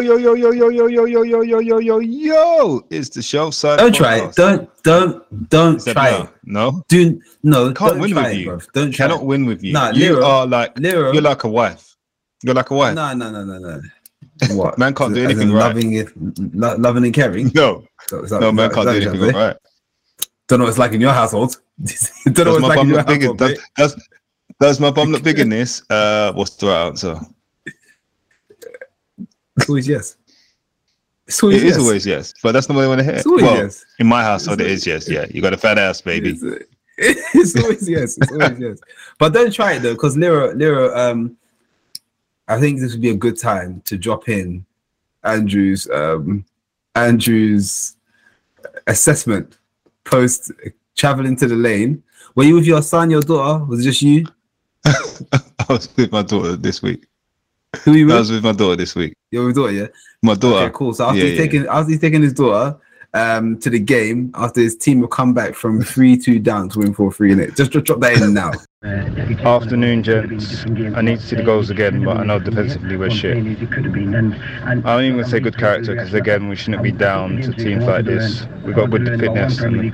yo, yo, yo, yo, yo, yo, yo, yo, yo, yo, yo, yo, yo, yo, yo, yo. It's the shelf side. Don't try it. Don't don't don't Is try no? it. No, Do no. can't win with it, you. bruv. Don't try Cannot it. win with you. Nah, you are like Lero- you're like a wife. You're like a wife. No, no, no, no, no. What? Man can't do anything right. Loving it, lo- loving and caring. No, So is no, man can't do anything what right. Don't know what it's like in your household. Don't know Does what it's like in bum your look big? household. Does, mate. does, does my bum look big in this? Uh, what's the right answer? It's always yes. It's always It is yes. always yes, but that's not what I want to hear. It's always well, yes. in my household, it is yes. Yeah, you got a fat ass, baby. It's, it's always yes. It's always yes. But don't try it though, because Lira, Lira, um, I think this would be a good time to drop in Andrew's um Andrew's assessment post traveling to the lane. Were you with your son, your daughter? Was it just you? I was with my daughter this week. Who were you I with? was with my daughter this week. Your daughter, yeah. My daughter. Okay, cool. So after Yeah, he's yeah, taking after he's taking his daughter um to the game, after his team will come back from three two down to win four three in it. Just, just drop that in now. Afternoon, gents. I need to see the goals again, but I know defensively we're shit. I don't even want to say good character because again we shouldn't be down to teams like this. We've got good fitness and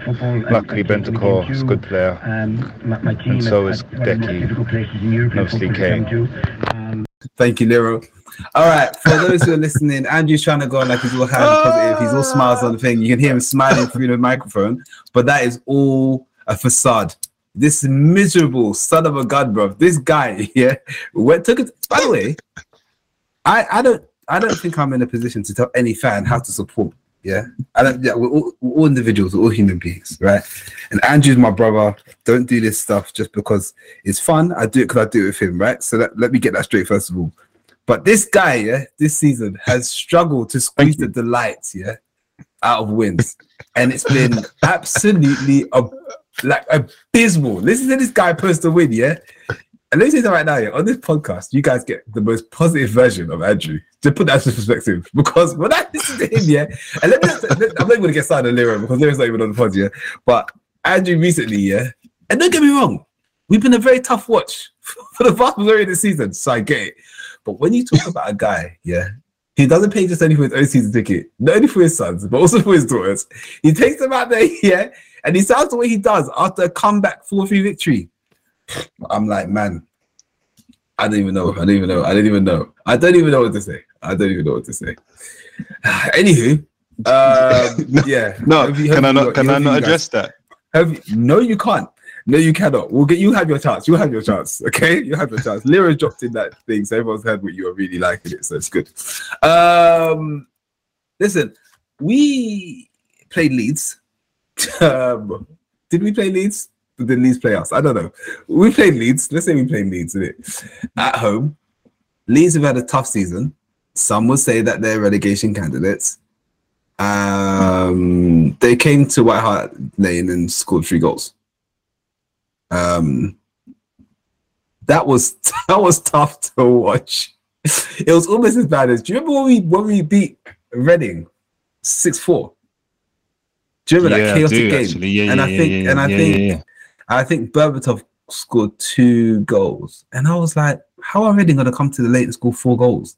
luckily Bentancur is a good player. And so is Decky, and obviously Kane. Thank you, Lero. All right, for those who are listening, Andrew's trying to go on like he's all happy positive. He's all smiles on the thing. You can hear him smiling through the microphone, but that is all a facade. This miserable son of a gun, bro. This guy, yeah, went took it. By the way, I I don't I don't think I'm in a position to tell any fan how to support. Yeah, I don't. Uh, yeah, we're all, we're all individuals, we're all human beings, right? And Andrew's my brother. Don't do this stuff just because it's fun. I do it because I do it with him, right? So let, let me get that straight first of all. But this guy, yeah, this season has struggled to squeeze the delights, yeah, out of wins, and it's been absolutely ab- like abysmal. Listen to this guy post a win, yeah. And let me say that right now, yeah, on this podcast, you guys get the most positive version of Andrew. To put that into perspective, because when I listen to him, yeah, and let me, I'm not even gonna get started on Lero because Lero's not even on the pod, yeah. But Andrew recently, yeah, and don't get me wrong, we've been a very tough watch for the vast majority of the season, so I get it. But when you talk about a guy, yeah, he doesn't pay just only for his own season ticket, not only for his sons, but also for his daughters. He takes them out there, yeah, and he sounds the way he does after a comeback 4 3 victory. I'm like, man, I don't even know. I don't even know. I don't even know. I don't even know what to say. I don't even know what to say. Anywho, um, yeah. No, Hope you- can hope I not? got- Can I not address that? have you, no, you can't. No, you cannot. We'll get you have your chance. You have your chance. Okay, you have your chance. Lyra dropped in that thing, so everyone's heard what you are really liking it, so it's good. Um, listen, we played Leeds. Um, did we play Leeds? Did Leeds play us? I don't know. We played Leeds. Let's say we played Leeds it at home. Leeds have had a tough season. Some would say that they're relegation candidates. Um, they came to White Hart Lane and scored three goals. Um, that was that was tough to watch. It was almost as bad as. Do you remember when we when we beat Reading six four? Do you remember Yeah, that chaotic do, game? Yeah, and yeah, I think and I think. I think Berbatov scored two goals, and I was like, "How are Reading going to come to the late and score four goals?"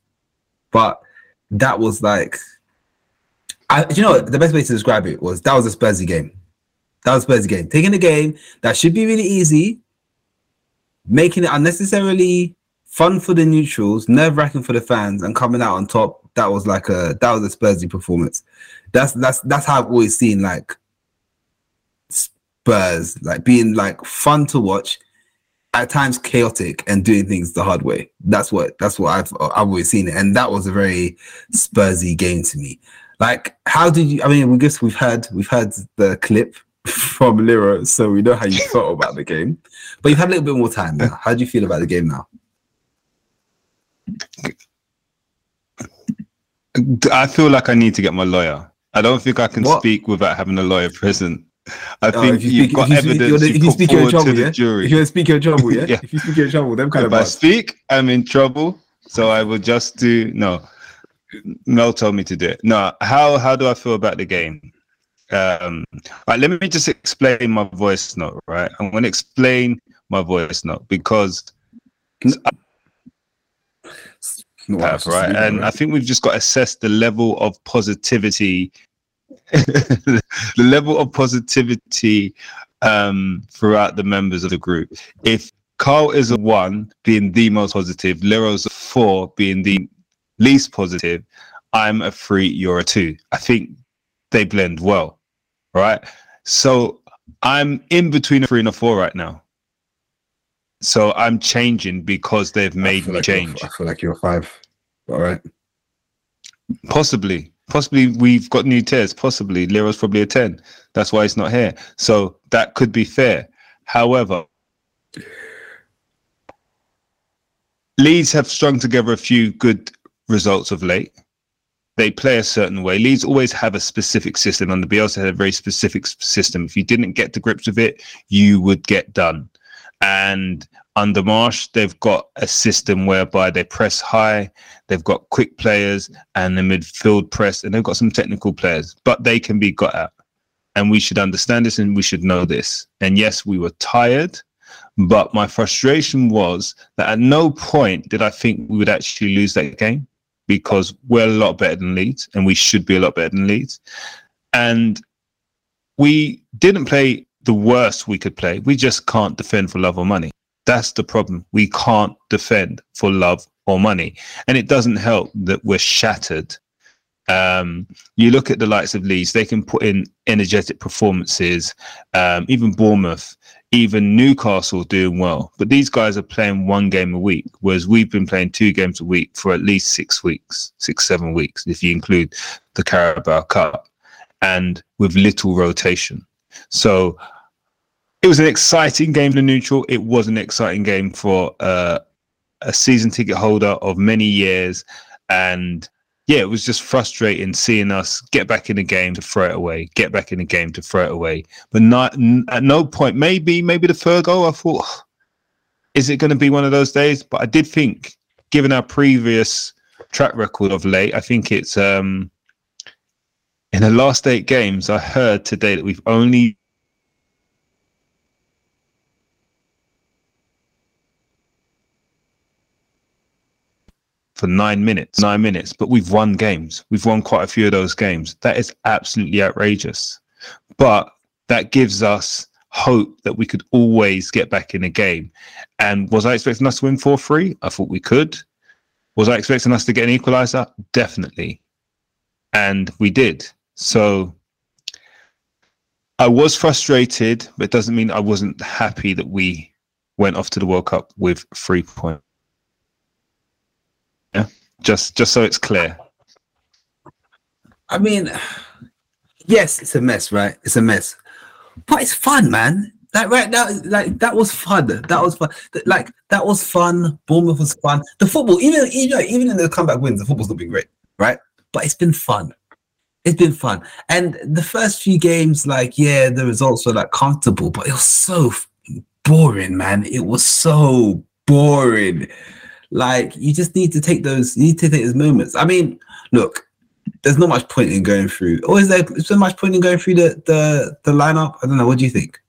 But that was like, I, you know the best way to describe it was that was a Spursy game. That was a Spursy game. Taking a game that should be really easy, making it unnecessarily fun for the neutrals, nerve wracking for the fans, and coming out on top. That was like a that was a Spursy performance. That's that's that's how I've always seen like Spurs like being like fun to watch, at times chaotic, and doing things the hard way. That's what that's what I've I've always seen it, and that was a very Spursy game to me. Like, how did you? I mean, we guess we've heard we've heard the clip from Lira, so we know how you felt about the game. But you've had a little bit more time. Now. How do you feel about the game now? I feel like I need to get my lawyer. I don't think I can What? speak without having a lawyer present. I Oh, think if you you've speak, got if you evidence if you speak, you're in forward to trouble. the Yeah. jury. If you speak, in trouble. Yeah. Yeah. If you speak, in trouble. Them kind of if I speak, I'm in trouble. So I will just do no. Mel told me to do it. No, how how do I feel about the game? Um, right, let me just explain my voice note. Right, I'm going to explain my voice note because No, I was have, right? And I think we've just got to assess the level of positivity, the level of positivity um, throughout the members of the group. If Carl is a one, being the most positive, Lero's a four, being the least positive, I'm a three, you're a two. I think they blend well, right? So I'm in between a three and a four right now. So I'm changing because they've made me like change. I feel like you're five. All right. Possibly. Possibly we've got new tiers. Possibly Lero's probably a 10. That's why he's not here. So that could be fair. However, Leeds have strung together a few good results of late. They play a certain way. Leeds always have a specific system, and the Bielsa had a very specific system. If you didn't get to grips with it, you would get done. And under Marsh, they've got a system whereby they press high, they've got quick players and the midfield press, and they've got some technical players, but they can be got at. And we should understand this and we should know this. And yes, we were tired, but my frustration was that at no point did I think we would actually lose that game because we're a lot better than Leeds and we should be a lot better than Leeds. And we didn't play the worst we could play. We just can't defend for love or money. That's the problem. We can't defend for love or money. And it doesn't help that we're shattered. Um, you look at the likes of Leeds, they can put in energetic performances, um, even Bournemouth, even Newcastle doing well. But these guys are playing one game a week, whereas we've been playing two games a week for at least six weeks, six, seven weeks, if you include the Carabao Cup, and with little rotation. So it was an exciting game the neutral. It was an exciting game for uh, a season ticket holder of many years. And yeah, it was just frustrating seeing us get back in the game to throw it away, get back in the game to throw it away. But not n- at no point, maybe, maybe the third goal, I thought, is it going to be one of those days? But I did think, given our previous track record of late, I think it's um in the last eight games, I heard today that we've only for nine minutes, nine minutes, but we've won games. We've won quite a few of those games. That is absolutely outrageous. But that gives us hope that we could always get back in a game. And was I expecting us to win 4 3? I thought we could. Was I expecting us to get an equalizer? Definitely. And we did. So I was frustrated, but it doesn't mean I wasn't happy that we went off to the World Cup with three points. Yeah. Just just so it's clear. I mean, yes, it's a mess, right? It's a mess, but it's fun, man. Like right now, like that was fun. That was fun. Like that was fun. Bournemouth was fun. The football, even you know, even in the comeback wins, the football's not been great, right? But it's been fun. It's been fun. And the first few games, like yeah, the results were like comfortable, but it was so boring, man. It was so boring. Like you just need to take those. You need to take those moments. I mean, look, there's not much point in going through. Or is there so much point in going through the the the lineup? I don't know. What do you think?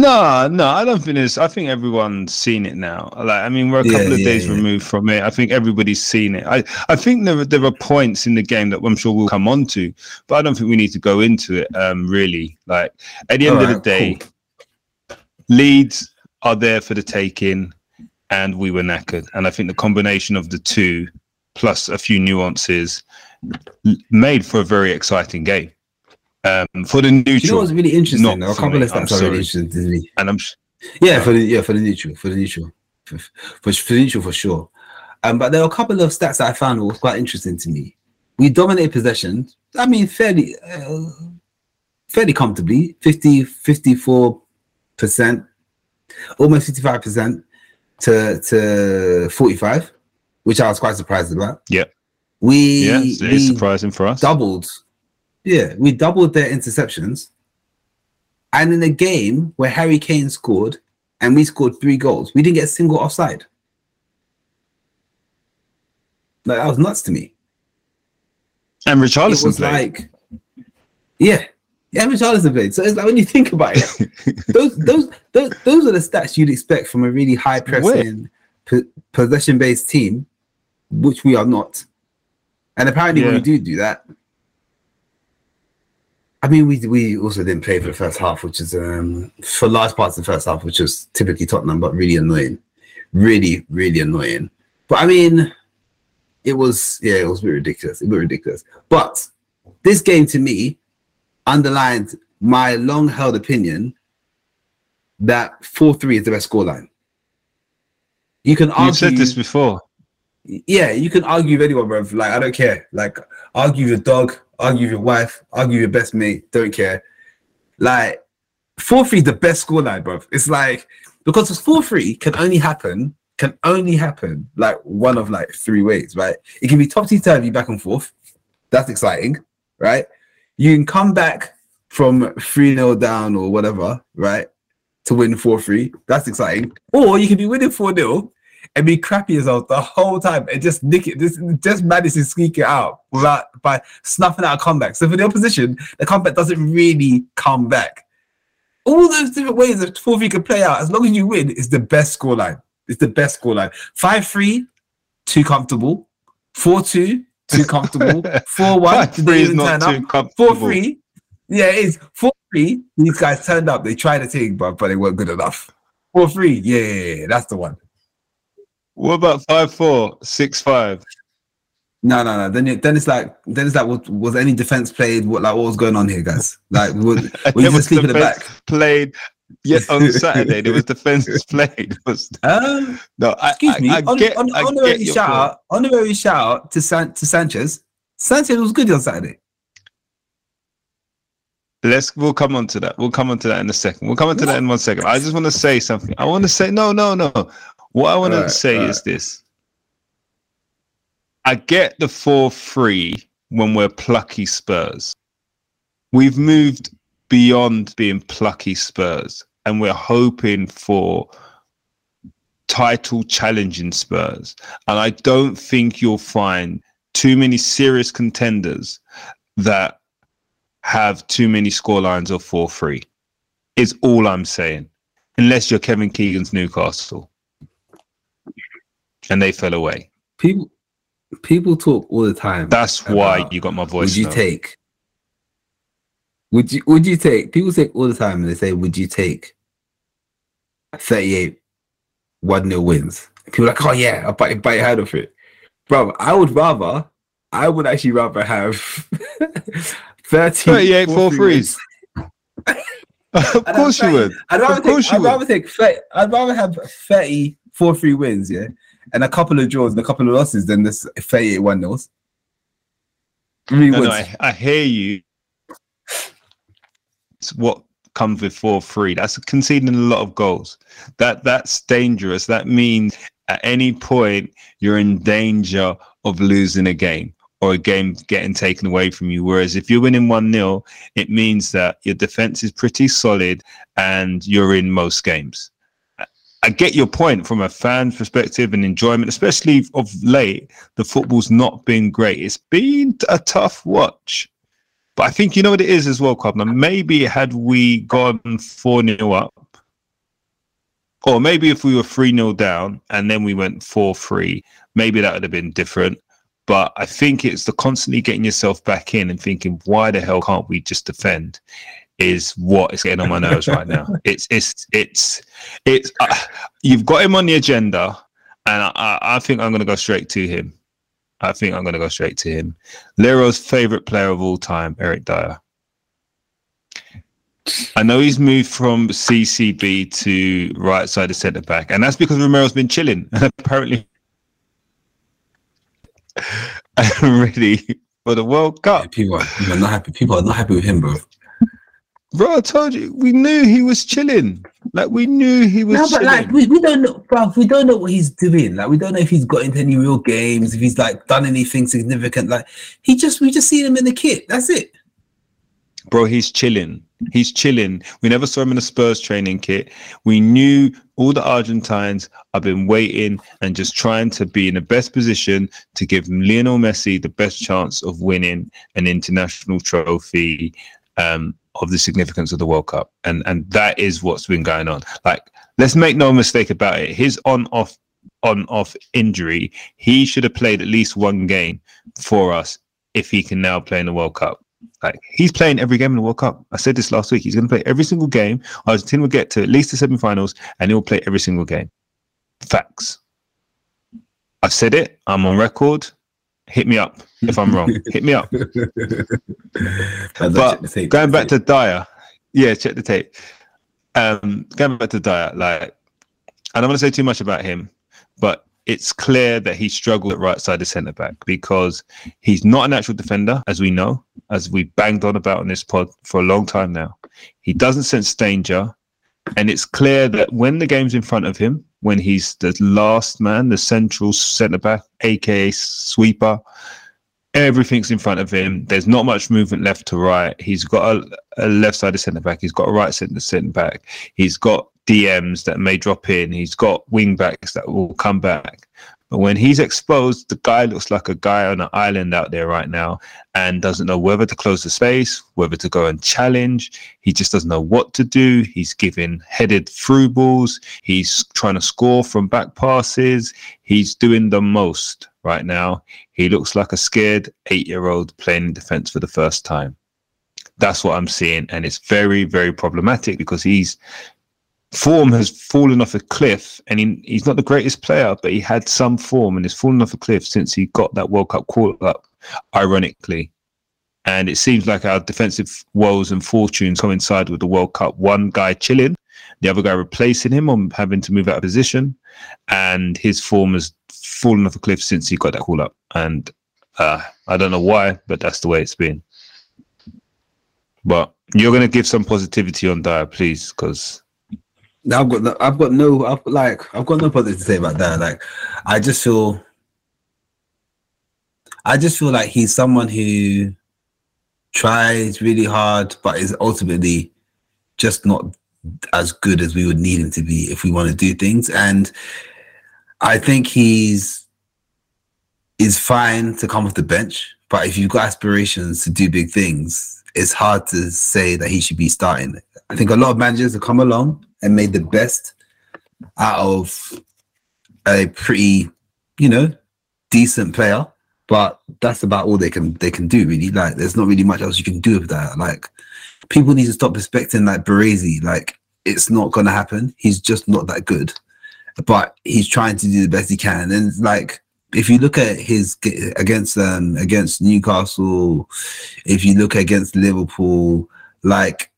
No, no, I don't think it's. I think everyone's seen it now. Like, I mean, we're a Yeah, couple of yeah, days yeah. removed from it. I think everybody's seen it. I, I think there, are- there are points in the game that I'm sure we'll come on to, but I don't think we need to go into it. Um, really, like at the end of the Alright, day, Leeds are there for the taking, and we were knackered. And I think the combination of the two, plus a few nuances, made for a very exciting game. Um, for the Do you know what's really interesting? Not a couple of stats are really interesting to me. and I'm Yeah, for the yeah for the neutral, for the neutral, for, for, for the neutral for sure. Um, but there are a couple of stats that I found was quite interesting to me. We dominated possession. I mean, fairly, uh, fairly comfortably, 50, 54 percent, almost fifty five percent to to forty five, which I was quite surprised about. Yeah. we yeah, it's, it's we surprising for us. doubled. Yeah, we doubled their interceptions. And in a game where Harry Kane scored and we scored three goals, we didn't get a single offside. Like that was nuts to me. And It Richarlison was played. like, yeah, yeah, Richarlison played. So it's like when you think about it, those those those those are the stats you'd expect from a really high pressing, po- possession based team, which we are not. And apparently, when Yeah. we do do that, I mean, we we also didn't play for the first half, which is um for large parts of the first half, which was typically Tottenham, but really annoying, really really annoying. But I mean, it was yeah, it was a bit ridiculous, a bit ridiculous. But this game to me underlined my long held opinion that four three is the best scoreline. You can argue You've said this before. yeah, you can argue with anyone, bro. Like, I don't care. Like, argue with dog, argue with your wife, argue with your best mate, don't care. Like, 4 3 is the best scoreline, bro. It's like, because 4 3 can only happen, can only happen like one of like three ways, right? It can be topsy turvy back and forth. That's exciting, right? You can come back from 3 0 down or whatever, right? To win 4 3. That's exciting. Or you can be winning 4 0 and be crappy yourself the whole time and just nick it, just, just manage to squeak it out without by snuffing out a comeback. So for the opposition, the comeback doesn't really come back. All those different ways that 4 3 can play out, as long as you win, is the best scoreline. It's the best scoreline. 5 3, too comfortable. 4 2, too comfortable. 4 1, Five did three they is even not turn too up? comfortable. 4 3, yeah, it is. 4 3, these guys turned up. They tried to take, but, but they weren't good enough. 4 3, yeah, yeah, yeah, that's the one. What about five four six five? No, no, no. Then, it, then it's like, then it's like, was, was any defense played? What, like, what was going on here, guys? Like, were, were you just was asleep the defense back? Played. Yes, on Saturday there was defenses played. Was Um, no, I, excuse I, me. I on, get, on, I honorary shout point. out, honorary shout out to San, to Sanchez. Sanchez was good on Saturday. Let's we'll come on to that. We'll come on to that in a second. We'll come on to that in one second. I just want to say something. I want to say no, no, no. What I want to say alright. is this. I get the four three when we're plucky Spurs. We've moved beyond being plucky Spurs, and we're hoping for title challenging Spurs. And I don't think you'll find too many serious contenders that have too many scorelines of 4 3, is all I'm saying. Unless you're Kevin Keegan's Newcastle. And they fell away. People, people talk all the time. That's why you got my voice. Would you note. take? Would you? Would you take? People take all the time, and they say, "Would you take 38 one 0 wins?" People are like, "Oh yeah, I'll bite, bite your hand off it, bro." I would rather. I would actually rather have 30 38 four four three threes. wins. of I'd course you would. I'd rather Of course take. you I'd would. rather take. 30, I'd rather have 30 four three wins, yeah, and a couple of draws and a couple of losses than this 38 one nils. Three No, wins. no, I, I hear you. It's what comes with four three. That's conceding a lot of goals. That that's dangerous. That means at any point you're in danger of losing a game or a game getting taken away from you. Whereas if you're winning one 0 it means that your defense is pretty solid and you're in most games. I- get your point from a fan's perspective and enjoyment, especially of late. The football's not been great. It's been a tough watch. But I think you know what it is as well, Kwabna. Maybe had we gone 4 0 up, or maybe if we were 3 0 down and then we went 4 3, maybe that would have been different. But I think it's the constantly getting yourself back in and thinking, why the hell can't we just defend? Is what is getting on my nerves right now. It's it's it's it's uh, you've got him on the agenda, and I, I, think I'm going to go straight to him. I think I'm going to go straight to him. Lero's favorite player of all time, Eric Dier. I know he's moved from CCB to right side of centre back, and that's because Romero's been chilling and apparently ready for the World Cup. People are, people are not happy. People are not happy with him, bro. Bro, I told you, we knew he was chilling. Like we knew he was No, but chilling. like we, we don't know, bro. We don't know what he's doing. Like we don't know if he's got into any real games, if he's like done anything significant. Like he just we just seen him in the kit. That's it. Bro, he's chilling. He's chilling. We never saw him in a Spurs training kit. We knew all the Argentines have been waiting and just trying to be in the best position to give Lionel Messi the best chance of winning an international trophy um, of the significance of the World Cup. And and that is what's been going on. Like, let's make no mistake about it. His on off on off injury, he should have played at least one game for us if he can now play in the World Cup. Like he's playing every game in the World Cup. I said this last week. He's going to play every single game. Argentina will get to at least the semi-finals, and he'll play every single game. Facts. I've said it. I'm on record. Hit me up if I'm wrong. Hit me up. But going back to Dier, yeah, check the tape. Um, going back to Dier, like I don't want to say too much about him, but it's clear that he struggled at right side of centre back because he's not a natural defender, as we know, as we banged on about in this pod for a long time now. He doesn't sense danger, and it's clear that when the game's in front of him, when he's the last man, the central centre back, aka sweeper, everything's in front of him. There's not much movement left to right. He's got a, a left sided centre back. He's got a right centre centre back. He's got DMs that may drop in. He's got wing backs that will come back. But when he's exposed, the guy looks like a guy on an island out there right now and doesn't know whether to close the space, whether to go and challenge. He just doesn't know what to do. He's giving headed through balls. He's trying to score from back passes. He's doing the most right now. He looks like a scared eight year old playing in defense for the first time. That's what I'm seeing. And it's very, very problematic because he's form has fallen off a cliff and he, he's not the greatest player, but he had some form and he's fallen off a cliff since he got that World Cup call up, ironically. And it seems like our defensive woes and fortunes coincide with the World Cup. One guy chilling, the other guy replacing him on having to move out of position, and his form has fallen off a cliff since he got that call up. And uh, I don't know why, but that's the way it's been. But you're going to give some positivity on Dier, please, because I've got no, I've got no, I've like, I've got no positive to say about that. Like, I just feel, I just feel like he's someone who tries really hard, but is ultimately just not as good as we would need him to be if we want to do things. And I think he's is fine to come off the bench, but if you've got aspirations to do big things, it's hard to say that he should be starting. I think a lot of managers have come along and made the best out of a pretty, you know, decent player. But that's about all they can they can do really. Like there's not really much else you can do with that. Like people need to stop expecting like Baresi. Like it's not gonna happen. He's just not that good. But he's trying to do the best he can. And like if you look at his against um against Newcastle, if you look against Liverpool, like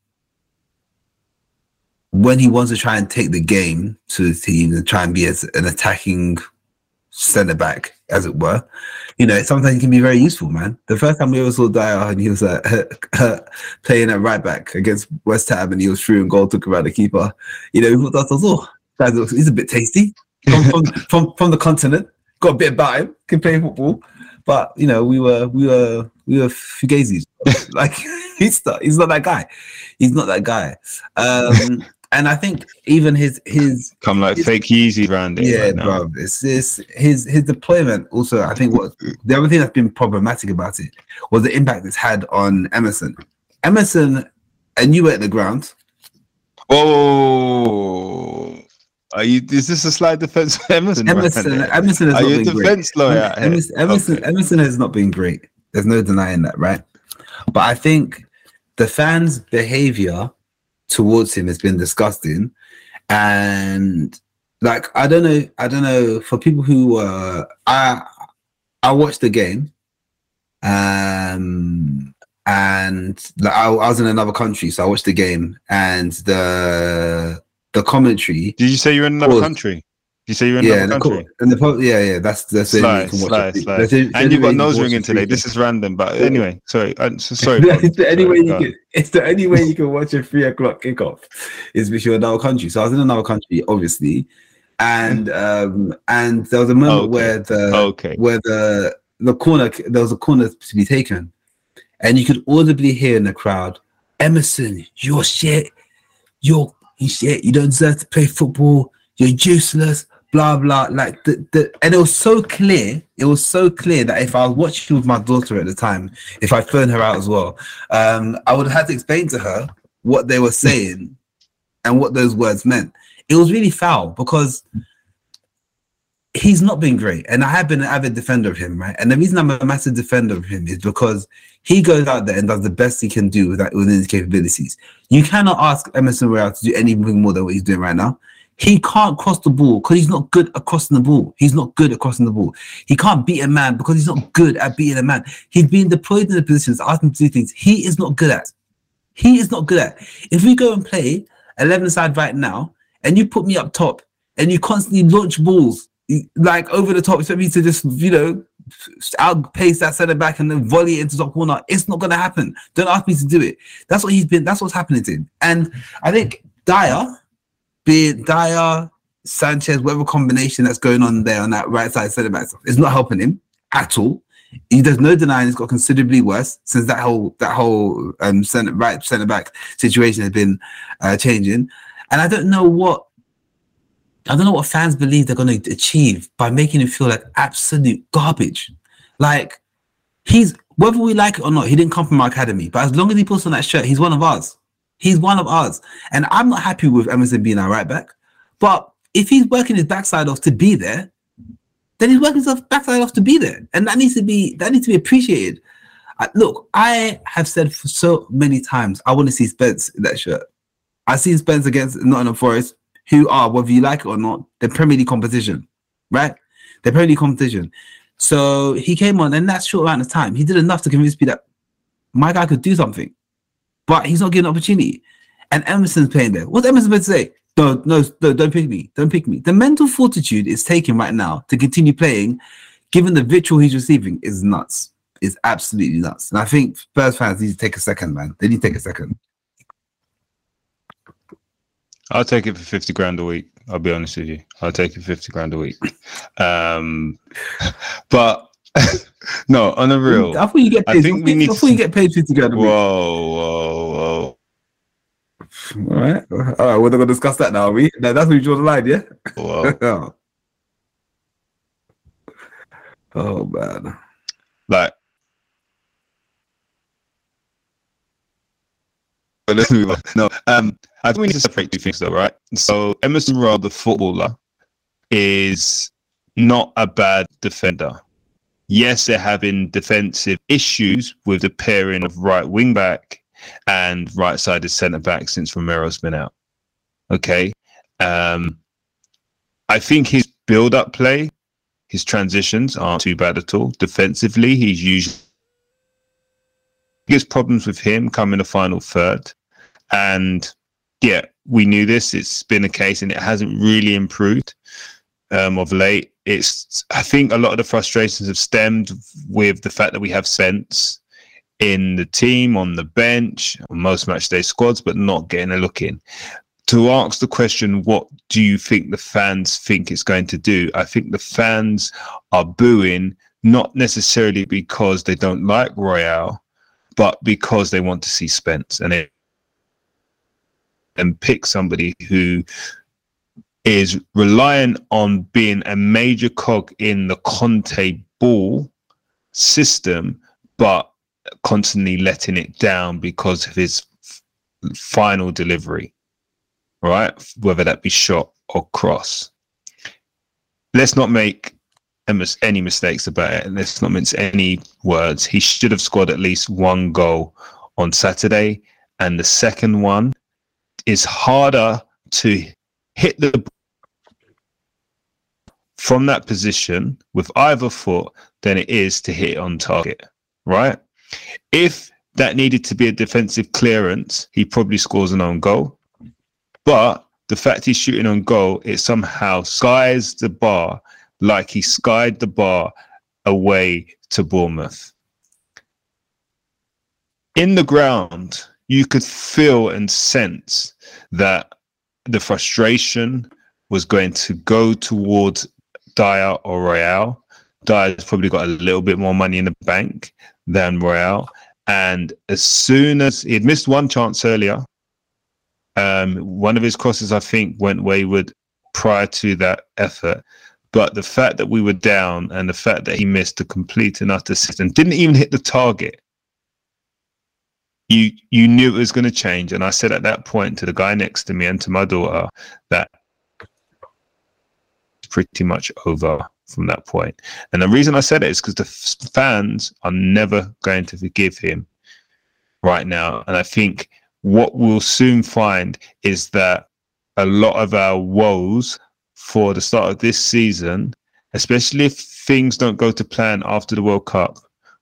when he wants to try and take the game to the team and try and be as an attacking centre back, as it were, you know, sometimes he can be very useful, man. The first time we ever saw Dier and he was uh, playing at right back against West Ham and he was through and goal took around the keeper, you know, we thought, oh, he's a bit tasty from, from, from, from the continent, got a bit about him, can play football. But you know, we were we were we were fugazis. like he's not he's not that guy. He's not that guy. Um and I think even his his come like fake Yeezy it. yeah, right bro. It's this his his deployment. Also, I think what the other thing that's been problematic about it was the impact it's had on Emerson. Emerson, and you were at the ground. Oh, are you? Is this a slight defense of Emerson? Emerson, right? Emerson has Are not you a been great. lawyer? Emerson, Emerson, Okay. Emerson has not been great. There's no denying that, right? But I think the fans' behavior towards him has been disgusting, and like I don't know, I don't know for people who uh, I I watched the game, um, and like, I, I was in another country, so I watched the game, and the the commentary. Did you say you're in another Course. country? You say you're in Yeah, another country? co- and the po- yeah, yeah, that's that's the only you can watch sly, it. sly. That's the- the And you've got nose can ring watch today. This is random, but anyway, sorry. I'm so sorry. it's the only way you can. It's the only way you can watch a three o'clock kickoff is if you're in another country. So I was in another country, obviously, and um and there was a moment Okay. where the Okay. where the the corner there was a corner to be taken, and you could audibly hear in the crowd, Emerson, you're shit, you're you shit, you don't deserve to play football, you're useless, blah blah. Like the, the and it was so clear, it was so clear that if I was watching with my daughter at the time, if I phoned her out as well, um, I would have had to explain to her what they were saying and what those words meant. It was really foul because he's not been great. And I have been an avid defender of him, right? And the reason I'm a massive defender of him is because he goes out there and does the best he can do with that within his capabilities. You cannot ask Emerson Royal to do anything more than what he's doing right now. He can't cross the ball because he's not good at crossing the ball. He's not good at crossing the ball. He can't beat a man because he's not good at beating a man. He's being deployed in the positions, asked him to do things he is not good at. He is not good at. If we go and play 11 side right now, and you put me up top, and you constantly launch balls like over the top, expect me to just, you know, outpace that centre back and then volley it into top corner. It's not going to happen. Don't ask me to do it. That's what he's been. That's what's happening to him. And I think Dier, be it Dier, Sanchez, whatever combination that's going on there on that right side centre back, it's not helping him at all. He does no denying it's got considerably worse since that whole that whole um centre right centre back situation has been uh, changing. And I don't know what I don't know what fans believe they're going to achieve by making him feel like absolute garbage. Like he's whether we like it or not, he didn't come from our academy. But as long as he puts on that shirt, he's one of ours. He's one of ours. And I'm not happy with Emerson being our right back. But if he's working his backside off to be there, then he's working his backside off to be there. And that needs to be that needs to be appreciated. I, look, I have said for so many times I want to see Spence in that shirt. I see Spence against Nottingham Forest, who are, whether you like it or not, the Premier League competition, right? The Premier League competition. So he came on, and that short amount of time, he did enough to convince me that my guy could do something, but he's not given opportunity. And Emerson's playing there. What's Emerson going to say? No, no, no, don't pick me. Don't pick me. The mental fortitude is taken right now to continue playing, given the vitriol he's receiving, is nuts. Is absolutely nuts. And I think Spurs fans need to take a second, man. They need to take a second. I'll take it for 50 grand a week. I'll be honest with you. I'll take it for 50 grand a week. Um, but no, on the real. I thought you get paid. I, think we need I thought to- you get paid fifty grand. Whoa, whoa, whoa. All right, all right. We're not gonna discuss that now, are we? No, that's where you draw the line, yeah. oh. man. like but let's move on. No, um, I think we need to separate two things though, right? So Emerson Royal, the footballer, is not a bad defender. Yes, they're having defensive issues with the pairing of right wing back and right sided centre back since Romero's been out. Okay. Um, I think his build up play his transitions aren't too bad at all. Defensively, he's usually biggest problems with him come in the final third. And yeah, we knew this. It's been a case, and it hasn't really improved um, of late. It's I think a lot of the frustrations have stemmed with the fact that we have Spence in the team on the bench on most match day squads, but not getting a look in to ask the question, what do you think the fans think it's going to do? I think the fans are booing not necessarily because they don't like Royal, but because they want to see Spence and it and pick somebody who is reliant on being a major cog in the Conte ball system, but constantly letting it down because of his f- final delivery right? Whether that be shot or cross. Let's not make any mistakes about it, let's not mince any words. He should have scored at least one goal on Saturday, and the second one is harder to hit the from that position with either foot than it is to hit on target, right? If that needed to be a defensive clearance, he probably scores an own goal. But the fact he's shooting on goal, it somehow skies the bar like he skied the bar away to Bournemouth. In the ground, you could feel and sense that the frustration was going to go towards Dier or Royal. Dier's probably got a little bit more money in the bank than Royal. And as soon as he had missed one chance earlier, um, one of his crosses, I think, went wayward prior to that effort. But the fact that we were down and the fact that he missed a complete and utter assist and didn't even hit the target, you you knew it was going to change. And I said at that point to the guy next to me and to my daughter that it's pretty much over from that point. And the reason I said it is because the fans are never going to forgive him right now. And I think what we'll soon find is that a lot of our woes for the start of this season, especially if things don't go to plan after the World Cup,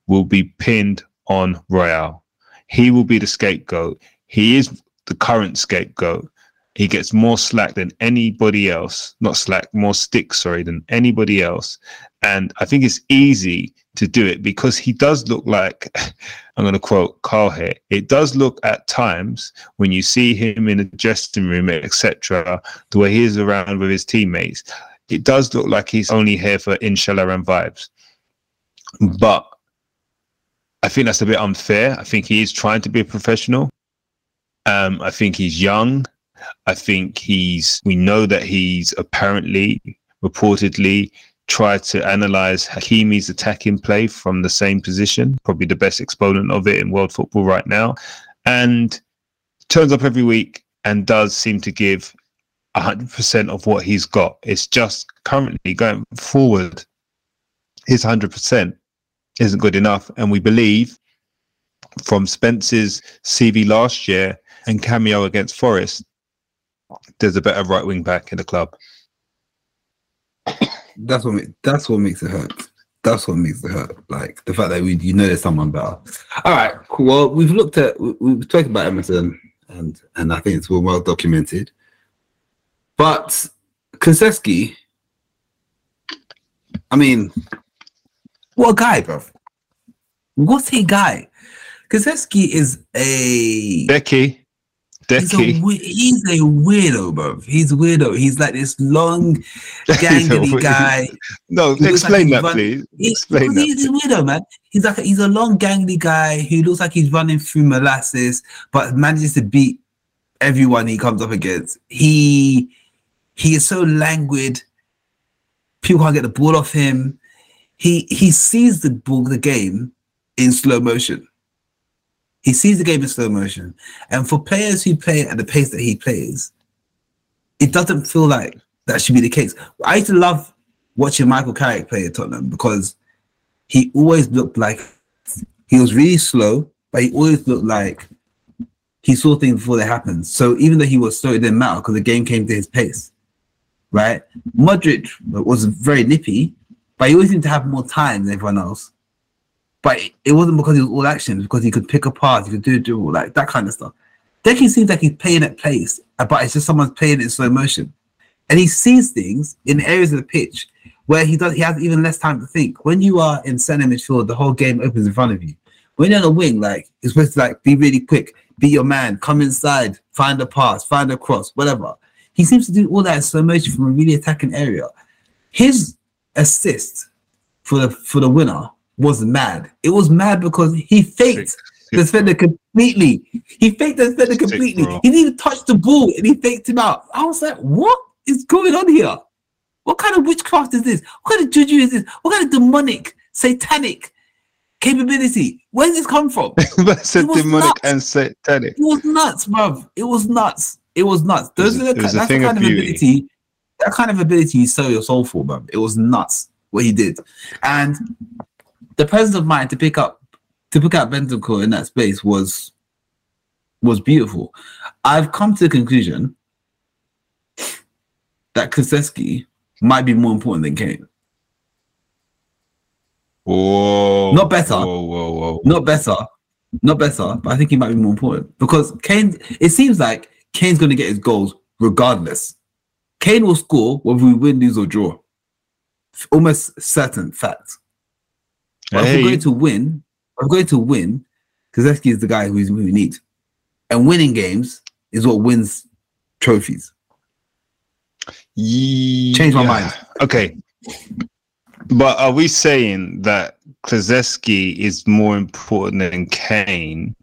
will be pinned on Royal. He will be the scapegoat. He is the current scapegoat. He gets more slack than anybody else, not slack, more stick, sorry, than anybody else. And I think it's easy to do it because he does look like, I'm going to quote Carl here, it does look at times when you see him in a dressing room, etc., the way he is around with his teammates, it does look like he's only here for inshallah and vibes. But I think that's a bit unfair. I think he is trying to be a professional. Um, I think he's young. I think he's, we know that he's apparently, reportedly, tried to analyze Hakimi's attacking play from the same position, probably the best exponent of it in world football right now. And turns up every week and does seem to give 100% of what he's got. It's just currently going forward, his 100% isn't good enough. And we believe from Spence's CV last year and cameo against Forest, there's a better right wing back in the club. That's what that's what makes it hurt. That's what makes it hurt. Like the fact that we you know there's someone better. All right, cool. Well, we've looked at we- we've talked about Emerson and and I think it's been well documented. But Kulusevski, I mean, what guy, bro. What a guy. Kulusevski is a Decky. He's a, he's a weirdo, bro. He's a weirdo. He's like this long, gangly guy. No, explain like that, he's please. He- Explain because he's that. a weirdo, man. He's like a, he's a long, gangly guy who looks like he's running through molasses, but manages to beat everyone he comes up against. He he is so languid. People can't get the ball off him. He he sees the ball, the game in slow motion. He sees the game in slow motion. And for players who play at the pace that he plays, it doesn't feel like that should be the case. I used to love watching Michael Carrick play at Tottenham because he always looked like he was really slow, but he always looked like he saw things before they happened. So even though he was slow, it didn't matter because the game came to his pace. Right? Modric was very nippy, but he always seemed to have more time than everyone else. But it- wasn't because he was all action, because he could pick a pass, he could do do like that kind of stuff. Decky seems like he's playing at place, uh, but it's just someone's playing it in slow motion. And he sees things in areas of the pitch where he does he has even less time to think. When you are in center midfield, the whole game opens in front of you. When you're on a wing, like you're supposed to like be really quick, be your man, come inside, find a pass, find a cross, whatever. He seems to do all that in slow motion from a really attacking area. His assist for the for the winner was mad. It was mad because he faked the defender completely. He faked the defender completely. He didn't even touch the ball and he faked him out. I was like, what is going on here? What kind of witchcraft is this? What kind of juju is this? What kind of demonic, satanic capability? Where does this come from? That's a It was demonic nuts. and satanic. It was nuts, bruv. It was nuts. It was nuts. Those It was are the it was ki- a that's the kind of beauty. ability. That kind of ability you sell your soul for, bruv. It was nuts what he did, and the presence of mind to pick up to pick up Bentancur in that space was was beautiful. I've come to the conclusion that Kulusevski might be more important than Kane. Whoa. Not better. Whoa, whoa, whoa. Not better, not better, but I think he might be more important because Kane. It seems like Kane's going to get his goals regardless. Kane will score whether we win, lose, or draw. Almost certain fact. But if we're going to win, if we're going to win, Kulusevski is the guy who we need. And winning games is what wins trophies. Change my mind. Okay. But are we saying that Kulusevski is more important than Kane?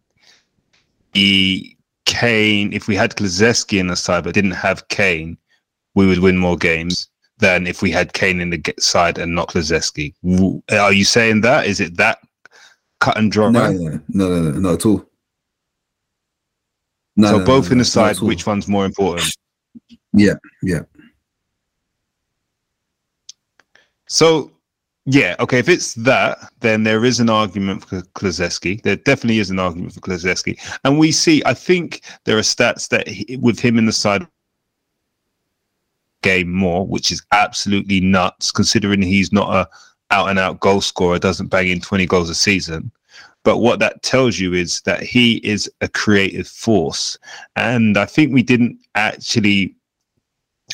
He, Kane, if we had Kulusevski in the side but didn't have Kane, we would win more games than if we had Kane in the side and not Kulusevski. Are you saying that? Is it that cut and dry? No, no, no, no, no, not at all. No, so both in the side, which one's more important? Yeah, yeah. So, yeah, okay. If it's that, then there is an argument for Kulusevski. There definitely is an argument for Kulusevski, and we see. I think there are stats that he, with him in the side game more, which is absolutely nuts, considering he's not a out and out goal scorer, doesn't bang in twenty goals a season. But what that tells you is that he is a creative force, and I think we didn't actually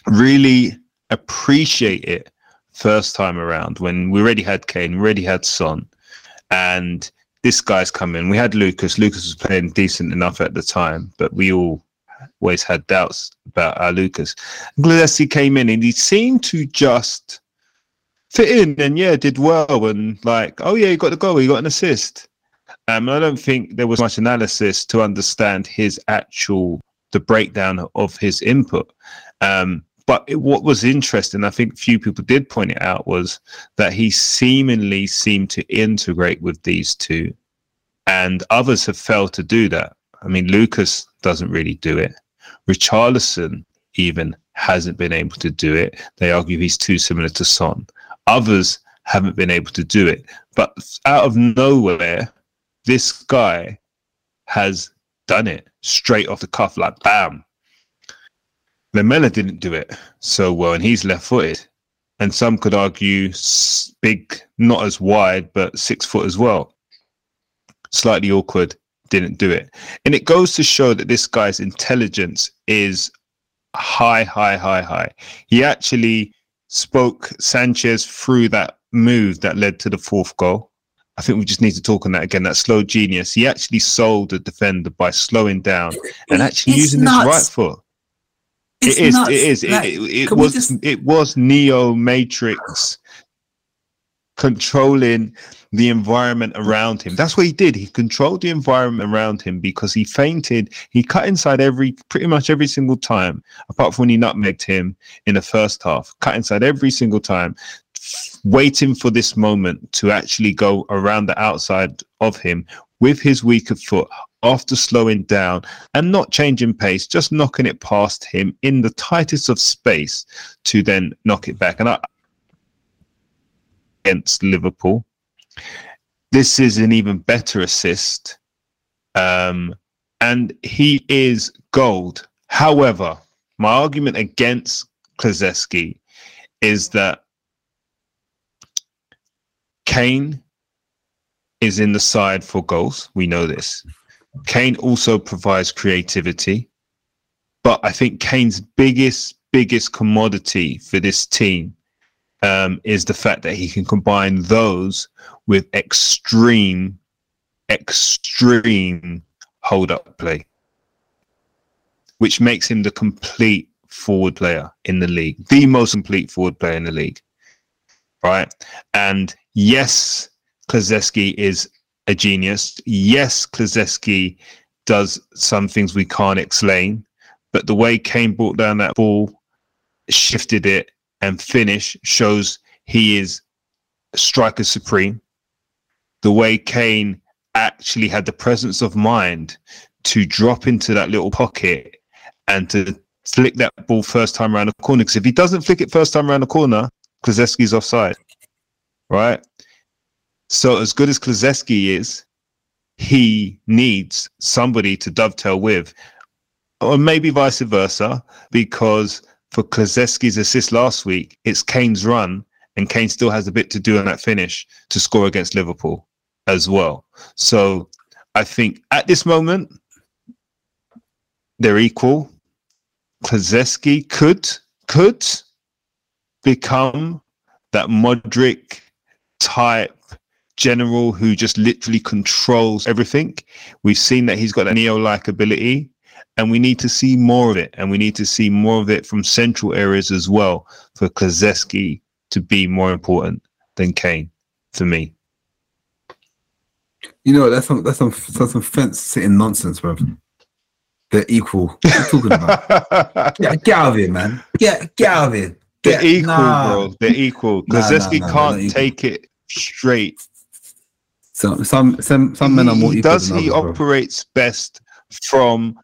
really appreciate it first time around when we already had Kane, already had Son, and this guy's coming. We had Lucas. Lucas was playing decent enough at the time, but we all always had doubts about our Lucas. Gillespie came in and he seemed to just fit in and yeah, did well and like, oh yeah, he got the goal, he got an assist. Um, I don't think there was much analysis to understand his actual the breakdown of his input. Um, but it, what was interesting, I think few people did point it out, was that he seemingly seemed to integrate with these two, and others have failed to do that. I mean, Lucas doesn't really do it. Richarlison even hasn't been able to do it. They argue he's too similar to Son. Others haven't been able to do it. But out of nowhere, this guy has done it straight off the cuff, like bam. Lamela didn't do it so well, and he's left footed. And some could argue big, not as wide, but six foot as well. Slightly awkward, didn't do it. And it goes to show that this guy's intelligence is high, high, high, high. He actually spoke Sanchez through that move that led to the fourth goal. I think we just need to talk on that again. That slow genius. He actually sold the defender by slowing down and actually It's using nuts. his right foot. It's it is. nuts. It is. It, Like, it, it we was. just- It was Neo Matrix controlling the environment around him. That's what he did. He controlled the environment around him because he fainted. He cut inside every, pretty much every single time, apart from when he nutmegged him in the first half. Cut inside every single time, waiting for this moment to actually go around the outside of him with his weaker foot after slowing down and not changing pace, just knocking it past him in the tightest of space to then knock it back. And I, against Liverpool, this is an even better assist. Um, and he is gold. However, my argument against Kulusevski is that Kane is in the side for goals. We know this. Kane also provides creativity. But I think Kane's biggest, biggest commodity for this team um, is the fact that he can combine those with extreme, extreme hold up play, which makes him the complete forward player in the league, the most complete forward player in the league. Right. And yes, Kulusevski is a genius. Yes, Kulusevski does some things we can't explain, but the way Kane brought down that ball, shifted it, and finish shows he is striker supreme. The way Kane actually had the presence of mind to drop into that little pocket and to flick that ball first time around the corner. Because if he doesn't flick it first time around the corner, Kulusevski's offside. Right? So as good as Kulusevski is, he needs somebody to dovetail with, or maybe vice versa, because for Kulusevski's assist last week, it's Kane's run, and Kane still has a bit to do on that finish to score against Liverpool as well. So I think at this moment, they're equal. Kulusevski could could become that Modric type general who just literally controls everything. We've seen that he's got a neo-like ability, and we need to see more of it. And we need to see more of it from central areas as well for Kulusevski to be more important than Kane for me. You know, that's some that's some that's some fence sitting nonsense, bro. They're equal. What are you talking about? yeah, get out of here, man. Get get out of here. They're equal, nah. bro. They're equal. Nah, nah, nah, can't take it straight. Some some some some men are more he does he others, operates best from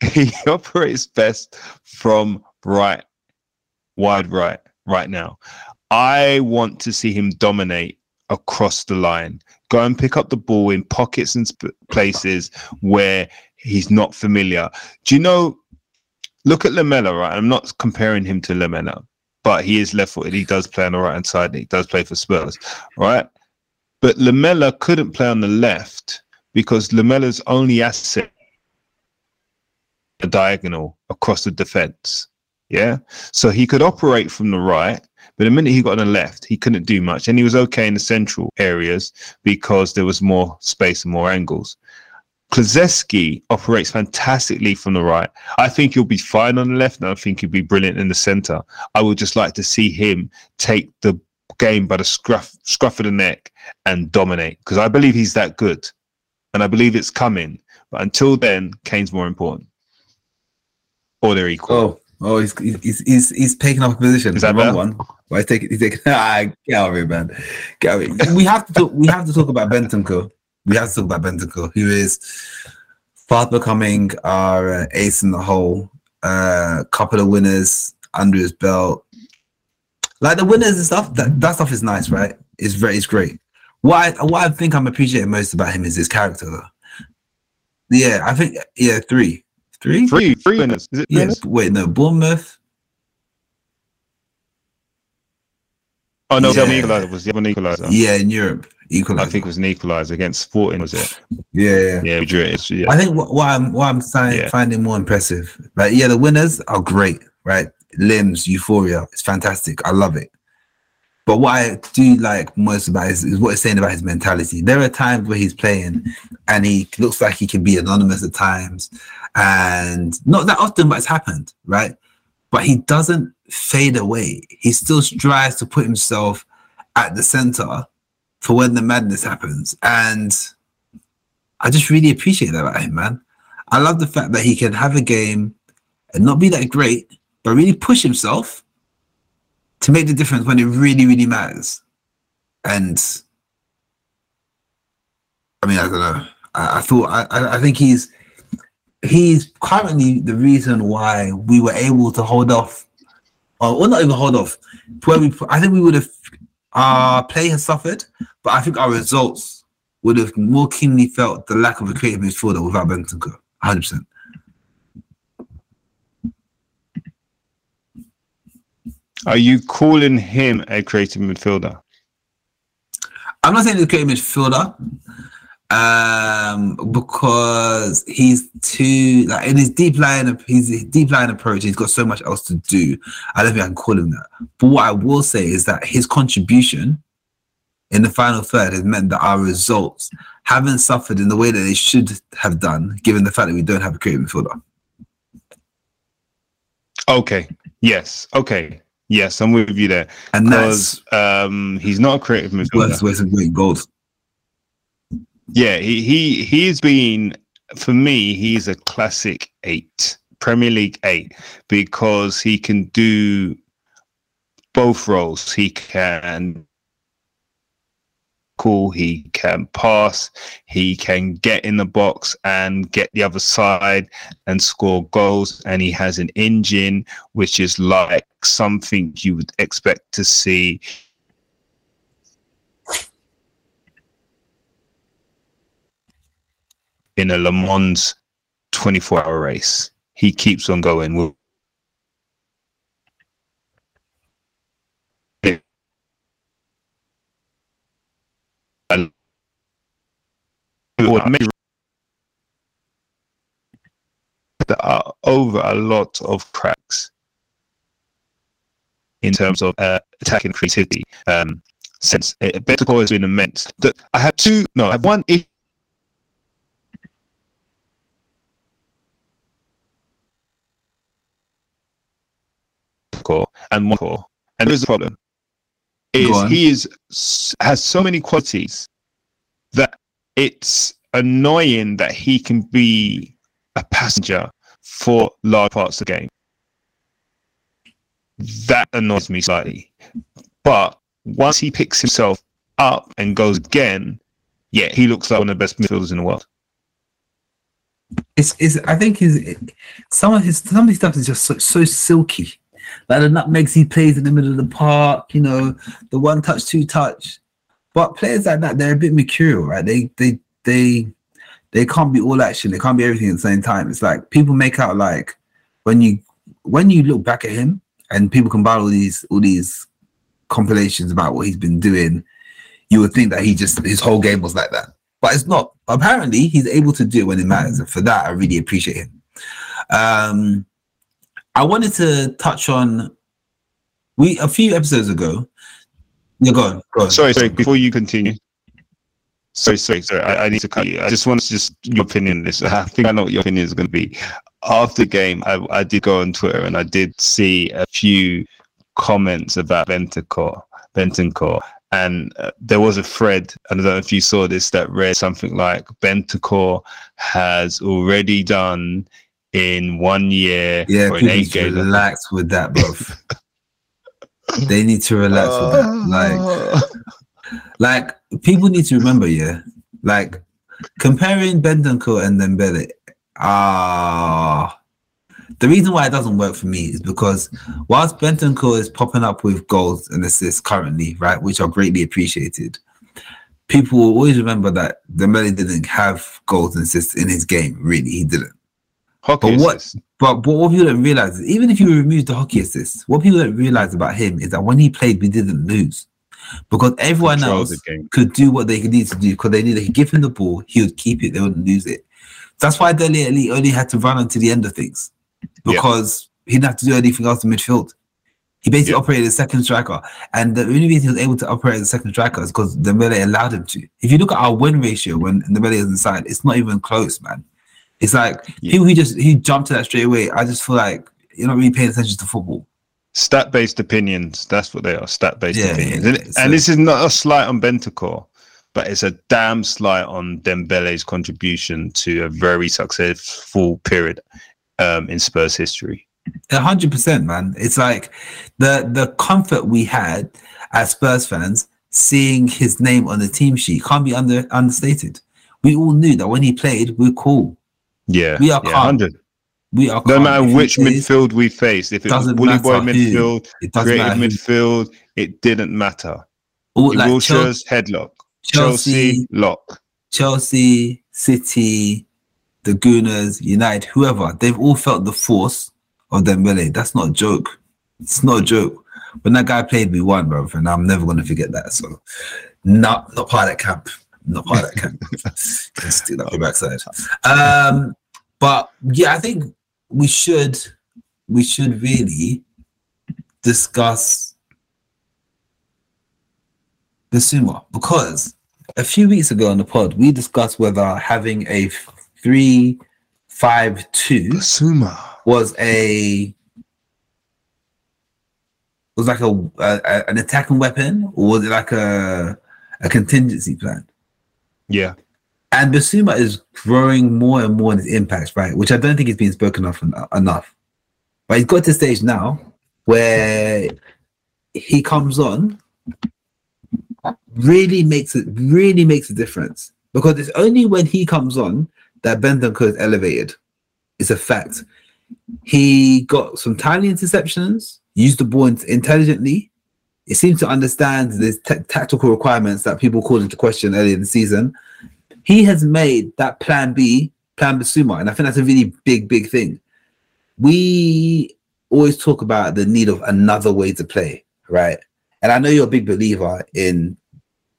he operates best from right wide right right now. I want to see him dominate across the line. Go and pick up the ball in pockets and sp- places where he's not familiar. Do you know look at Lamela right? I'm not comparing him to Lamela but he is left footed he does play on the right hand side. And he does play for spurs right? But Lamela couldn't play on the left because Lamela's only asset a diagonal across the defense. Yeah. So he could operate from the right, but the minute he got on the left, he couldn't do much. And he was okay in the central areas because there was more space and more angles. Kulusevski operates fantastically from the right. I think he'll be fine on the left, and I think he'll be brilliant in the center. I would just like to see him take the game by the scruff scruff of the neck and dominate because I believe he's that good, and I believe it's coming. But until then, Kane's more important, or they're equal. Oh, oh, he's he's he's he's taking up a position. Is that the wrong one? Why take it? he's taking ah, get out of here, man. Get out of here. We have to talk we have to talk about Bentancur. We have to talk about Bentancur, who is fast becoming our uh, ace in the hole. Uh couple of winners under his belt. Like the winners and stuff, that, that stuff is nice, right? It's very it's great. What I, what I think I'm appreciating most about him is his character though. Yeah, I think yeah, three. Three? Three, three winners. Is it Yes. winners? Wait, no, Bournemouth. Oh no, Yeah. the equalizer was the other equalizer. Yeah, in Europe, equalizer. I think it was an equalizer against Sporting, was it? Yeah, yeah. Yeah, we drew it. Yeah. I think what, what I'm what I'm si- Yeah. finding more impressive, like yeah, the winners are great, right? Limbs, Euphoria, it's fantastic. I love it. But what I do like most about is, is what it's saying about his mentality. There are times where he's playing and he looks like he can be anonymous at times, and not that often, but it's happened, right? But he doesn't fade away. He still strives to put himself at the center for when the madness happens, and I just really appreciate that about him, man. I love the fact that he can have a game and not be that great, but really push himself to make the difference when it really, really matters. And I mean, I don't know. I, I thought I, I I think he's he's currently the reason why we were able to hold off, or well, not even hold off. Where we, I think we would have our play has suffered, but I think our results would have more keenly felt the lack of a creative midfielder without Bentancur. 100%. Are you calling him a creative midfielder? I'm not saying he's a creative midfielder um, because he's too like in his deep line. of His deep line approach. He's got so much else to do. I don't think I can call him that. But what I will say is that his contribution in the final third has meant that our results haven't suffered in the way that they should have done, given the fact that we don't have a creative midfielder. Okay. Yes. Okay. Yes, I'm with you there. And that's um, he's not a creative midfielder. worth some great goals. Yeah, he he he's been for me. He's a classic eight, Premier League eight, because he can do both roles. He can cool. He can pass. He can get in the box and get the other side and score goals. And he has an engine which is like something you would expect to see in a Le Mans 24 hour race. He keeps on going. And that are over a lot of cracks in terms of uh, attacking creativity. Um, since uh, Bentancur has been immense. The, I have two. No, I have one. issue core and one core. And there's a problem: is he is has so many qualities that it's annoying that he can be a passenger for large parts of the game. That annoys me slightly. But once he picks himself up and goes again, yeah, he looks like one of the best midfielders in the world. It's, it's I think his some of his some of his stuff is just so, so silky. Like the nutmegs he plays in the middle of the park, you know, the one touch, two touch. But players like that, they're a bit mercurial, right? They they they they can't be all action, they can't be everything at the same time. It's like people make out like when you when you look back at him and people compile all these all these compilations about what he's been doing, you would think that he just his whole game was like that. But it's not. Apparently, he's able to do it when it matters, and for that, I really appreciate him. Um, I wanted to touch on we a few episodes ago. Yeah, go on, go on. Sorry, sorry. Before you continue, sorry, sorry, sorry. I, I need to cut you. I just want to just your opinion on this. I think I know what your opinion is going to be. After the game, I, I did go on Twitter and I did see a few comments about Bentancur, Bentancur, and uh, there was a thread. I don't know if you saw this that read something like Bentancur has already done in one year Yeah, people need to relax with that, bro. they need to relax with that. Like, like people need to remember, yeah, like comparing Bentancur and Dembele. Ah, the reason why it doesn't work for me is because whilst Bentancur is popping up with goals and assists currently, right, which are greatly appreciated, people will always remember that Dembele didn't have goals and assists in his game. Really, he didn't. Hockey But what-. But, but what people don't realize is even if you remove the hockey assist, what people don't realize about him is that when he played, we didn't lose because everyone else could do what they needed to do because they knew they could give him the ball, he would keep it, they wouldn't lose it. That's why Dele Alli only had to run until the end of things Yeah. because he didn't have to do anything else in midfield. He basically Yeah. operated as second striker, and the only reason he was able to operate as a second striker is because Dembele allowed him to. If you look at our win ratio when Dembele is inside, it's not even close, man. It's like Yeah. people who just who jump to that straight away. I just feel like you're not really paying attention to football. Stat based opinions. That's what they are. Stat based Yeah, opinions. yeah, and. So- and this is not a slight on Bentancur, but it's a damn slight on Dembele's contribution to a very successful period um, in Spurs history. A hundred percent, man. It's like the the comfort we had as Spurs fans seeing his name on the team sheet can't be under understated. We all knew that when he played, we're cool. Yeah, We are yeah, calm. 100. We are No matter If which midfield we faced, if it was bully boy who. midfield, it doesn't creative who. midfield, it didn't matter. All, like Wilshere's Chel- headlock, Chelsea, Chelsea lock. Chelsea, City, the Gooners, United, whoever, they've all felt the force of Dembele. That's not a joke. It's not a joke. When that guy played, we won, bro, and I'm never gonna forget that. So, not not part of that camp. Not part of that camp. Up your backside. Um, but yeah, I think we should we should really discuss the Sumo because a few weeks ago on the pod we discussed whether having a three five two Suma. was a was like a, a- a- an attacking weapon or was it like a a contingency plan? Yeah, And Bissouma is growing more and more in his impacts, right? Which I don't think is being spoken of en- enough. But he's got to stage now where he comes on, really makes it really makes a difference because it's only when he comes on that Bentancur is elevated. It's a fact. He got some tiny interceptions, used the ball intelligently. It seems to understand the ta- tactical requirements that people called into question earlier in the season. He has made that plan B, plan Bissouma, and I think that's a really big, big thing. We always talk about the need of another way to play, right? And I know you're a big believer in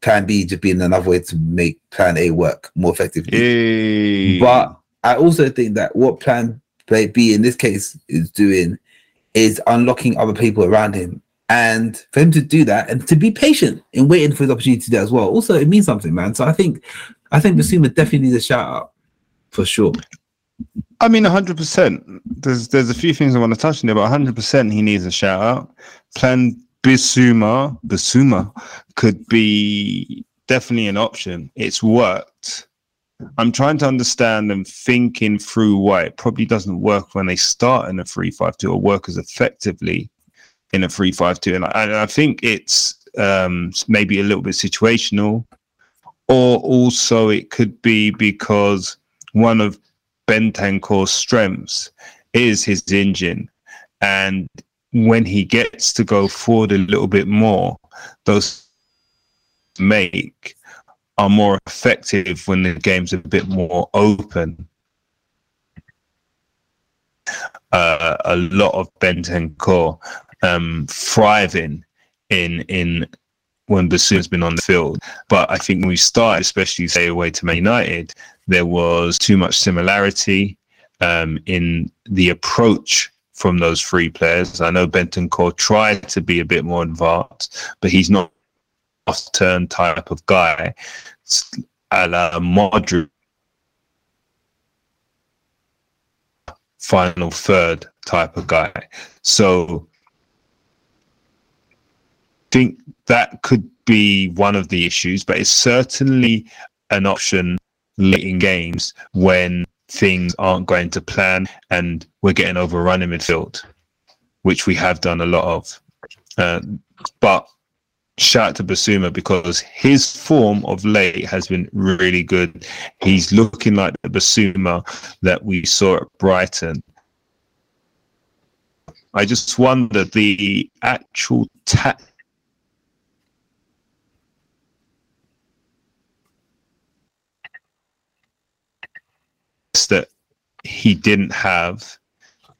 plan B just being another way to make plan A work more effectively. Hey. But I also think that what plan B in this case is doing is unlocking other people around him. And for him to do that and to be patient in waiting for his opportunity to do that as well. Also, it means something, man. So I think I think Bissouma definitely needs a shout out for sure. I mean, hundred percent. There's there's a few things I want to touch on there, but hundred percent he needs a shout out. Plan Bissouma Bissouma could be definitely an option. It's worked. I'm trying to understand and thinking through why it probably doesn't work when they start in a three five two or work as effectively in a three five two. And I, I think it's um, maybe a little bit situational, or also it could be because one of Bentancur's strengths is his engine, and when he gets to go forward a little bit more, those make are more effective when the game's a bit more open. Uh, a lot of Bentancur um, thriving in in when Bissouma's been on the field. But I think when we started, especially say away to Man United, there was too much similarity um, in the approach from those three players. I know Bentancur tried to be a bit more advanced, but he's not a turn type of guy. A la Modric final third type of guy. So think that could be one of the issues, but it's certainly an option late in games when things aren't going to plan and we're getting overrun in midfield, which we have done a lot of. Uh, but shout out to Bissouma because his form of late has been really good. He's looking like the Bissouma that we saw at Brighton. I just wonder the actual ta- that he didn't have,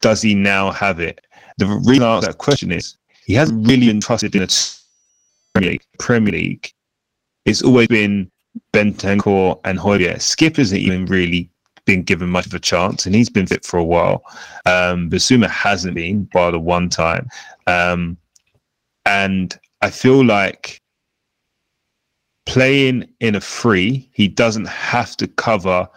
does he now have it? The reason I ask that question is he hasn't really been trusted in a Premier League. Premier League. It's always been Bentancur and Højbjerg. Skipp hasn't even really been given much of a chance, and he's been fit for a while. Um, Bissouma hasn't been, by the one time. Um, and I feel like playing in a free, he doesn't have to cover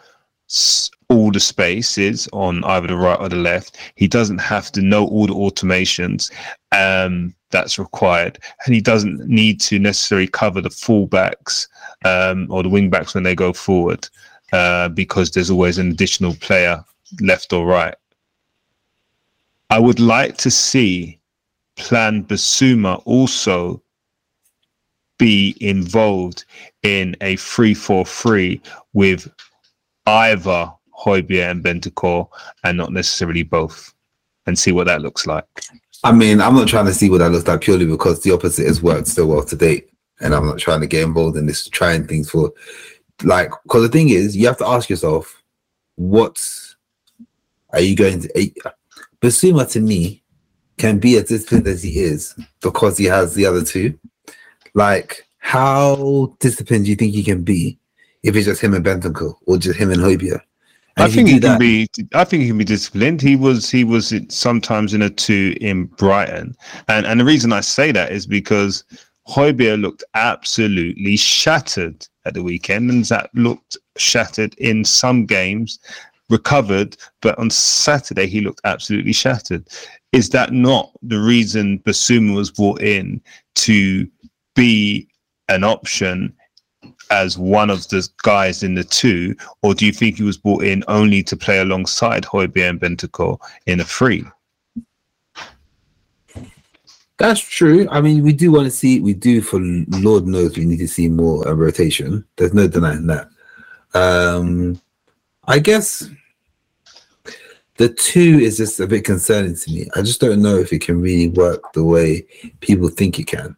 all the spaces on either the right or the left. He doesn't have to know all the automations um, that's required, and he doesn't need to necessarily cover the fullbacks um, or the wingbacks when they go forward uh, because there's always an additional player left or right. I would like to see Plan Bissouma also be involved in a 3 4 3 with either Højbjerg and Bentancur and not necessarily both and see what that looks like. I mean, I'm not trying to see what that looks like purely because the opposite has worked so well to date. And I'm not trying to get involved in this trying things for like because the thing is you have to ask yourself what are you going to eh, Bissouma to me can be as disciplined as he is because he has the other two. Like how disciplined do you think he can be if it's just him and Bentancur or just him and Højbjerg? And I think he can that- be. I think he can be disciplined. He was. He was sometimes in a two in Brighton, and and the reason I say that is because Højbjerg looked absolutely shattered at the weekend, and that looked shattered in some games. Recovered, but on Saturday he looked absolutely shattered. Is that not the reason Bissouma was brought in to be an option as one of the guys in the two, or do you think he was brought in only to play alongside Højbjerg and Bentancur in a three? That's true. I mean, we do want to see, we do for Lord knows we need to see more uh, rotation. There's no denying that. Um, I guess the two is just a bit concerning to me. I just don't know if it can really work the way people think it can.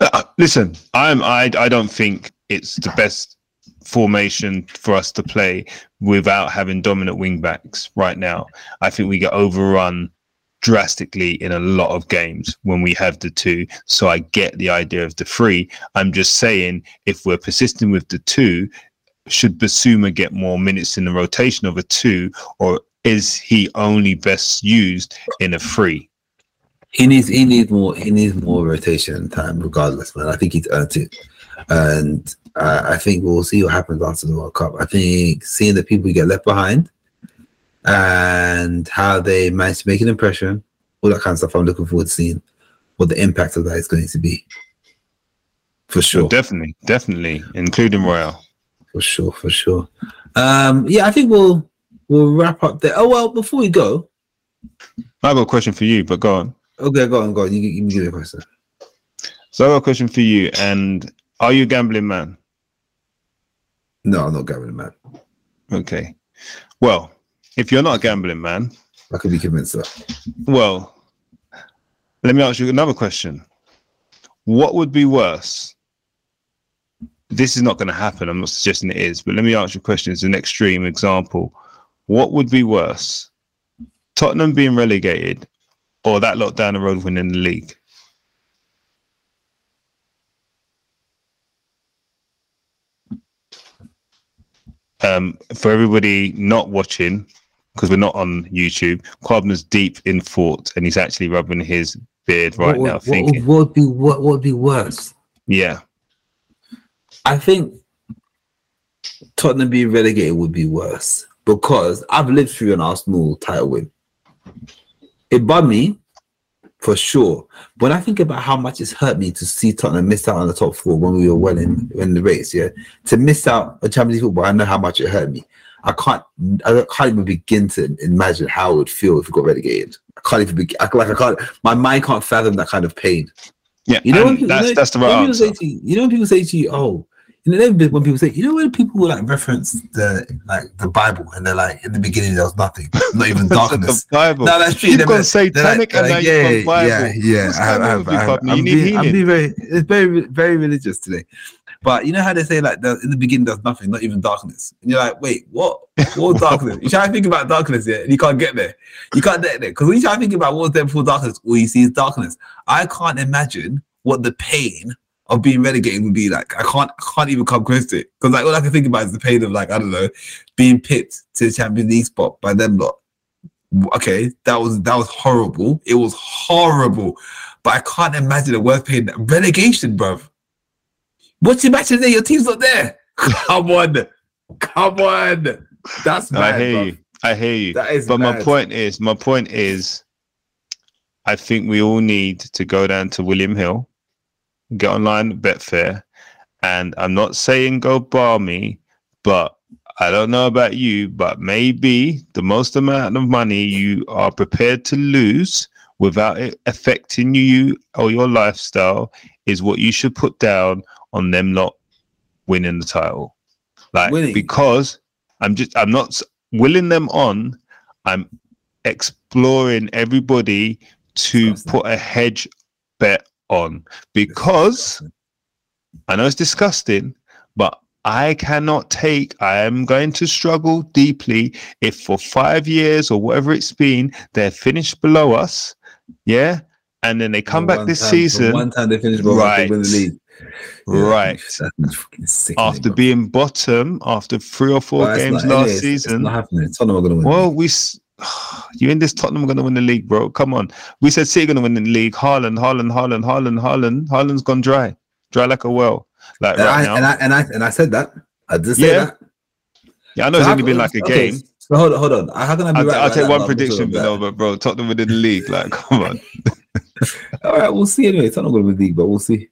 Uh, listen, I'm I I don't think it's the best formation for us to play without having dominant wing backs right now. I think we get overrun drastically in a lot of games when we have the two. So I get the idea of the three. I'm just saying if we're persisting with the two, should Bissouma get more minutes in the rotation of a two, or is he only best used in a three? He needs he needs more he needs more rotation time, regardless, man. I think he's earned it, and uh, I think we'll see what happens after the World Cup. I think seeing the people get left behind and how they manage to make an impression, all that kind of stuff. I'm looking forward to seeing what the impact of that is going to be. For sure, Definitely, definitely, including Royal. for sure, for sure. Um, yeah, I think we'll we'll wrap up there. Oh well, before we go, I have got a question for you, but go on. Okay, go on, go on. You, you can give me a question. So I got a question for you. And are you a gambling man? No, I'm not gambling, man. Okay. Well, if you're not a gambling man, I could be convinced of that. well, let me ask you another question. What would be worse? This is not going to happen. I'm not suggesting it is, but let me ask you a question. It's an extreme example. What would be worse? Tottenham being relegated or that lot down the road winning the league? Um, for everybody not watching, because we're not on YouTube, Quabner's deep in thought and he's actually rubbing his beard right what, now, what, thinking, what would be what would be worse? yeah, I think Tottenham being relegated would be worse because I've lived through an Arsenal title win. It bummed me for sure. When I think about how much it's hurt me to see Tottenham miss out on the top four when we were well in, in the race, yeah, to miss out on Champions League football, I know how much it hurt me. I can't, I can't even begin to imagine how it would feel if we got relegated. I can't even be, I, like I can't, my mind can't fathom that kind of pain. yeah. You know, when people, that's you know, that's the when right people answer. say to you, you know when people say to you, "Oh," you know then when people say, you know when people will like reference the like the Bible and they're like, in the beginning there was nothing, not even darkness. the Bible. no, that's true. You've They're gone like- satanic they're and like, you've yeah, Bible. yeah, yeah. I have, I have, I have. I'm being, I'm being very, it's very, very religious today. But you know how they say like the, in the beginning there's nothing, not even darkness, and you're like, wait, what? What darkness? You try to think about darkness, yeah, and you can't get there. You can't get there because when you try to think about what's there before darkness, all you see is darkness. I can't imagine what the pain of being relegated would be like. I can't, I can't even come close to it because like all I can think about is the pain of like I don't know, being picked to the Champions League spot by them lot. Okay, that was that was horrible. It was horrible, but I can't imagine a worse pain than relegation, bruv. What's your match today? Your team's not there. Come on, come on. That's I hear bruv. you. I hear you. That is but my point is, my point is, I think we all need to go down to William Hill, get online, at Betfair, and I'm not saying go bar me, but I don't know about you, but maybe the most amount of money you are prepared to lose without it affecting you or your lifestyle is what you should put down on them not winning the title. Like Winning. because I'm just I'm not willing them on. I'm exploring everybody to put a hedge bet on because I know it's disgusting, but I cannot take, I am going to struggle deeply if for five years or whatever it's been, they're finished below us. Yeah. And then they come back this time- season One time they finished well, Right. they win the league. Yeah, Right. that's uh, after being bottom after three or four it's games not- last is. Season. not happening. Tottenham are going to win. Well, we you in this Tottenham are going to win the league, bro. Come on. We said City going to win the league. Haaland, Haaland, Haaland, Haaland, Haaland. Haaland's gone dry, dry like a well. Like and, right I, now. and I and I and I said that. I did say Yeah. that. yeah, I know it's only been like a okay, game. So hold on, hold on. How can I be I'll, right? I'll about take one prediction, but no, but bro, Tottenham within the league. Like, come on. All right, we'll see anyway. Tottenham going to win the league, but we'll see.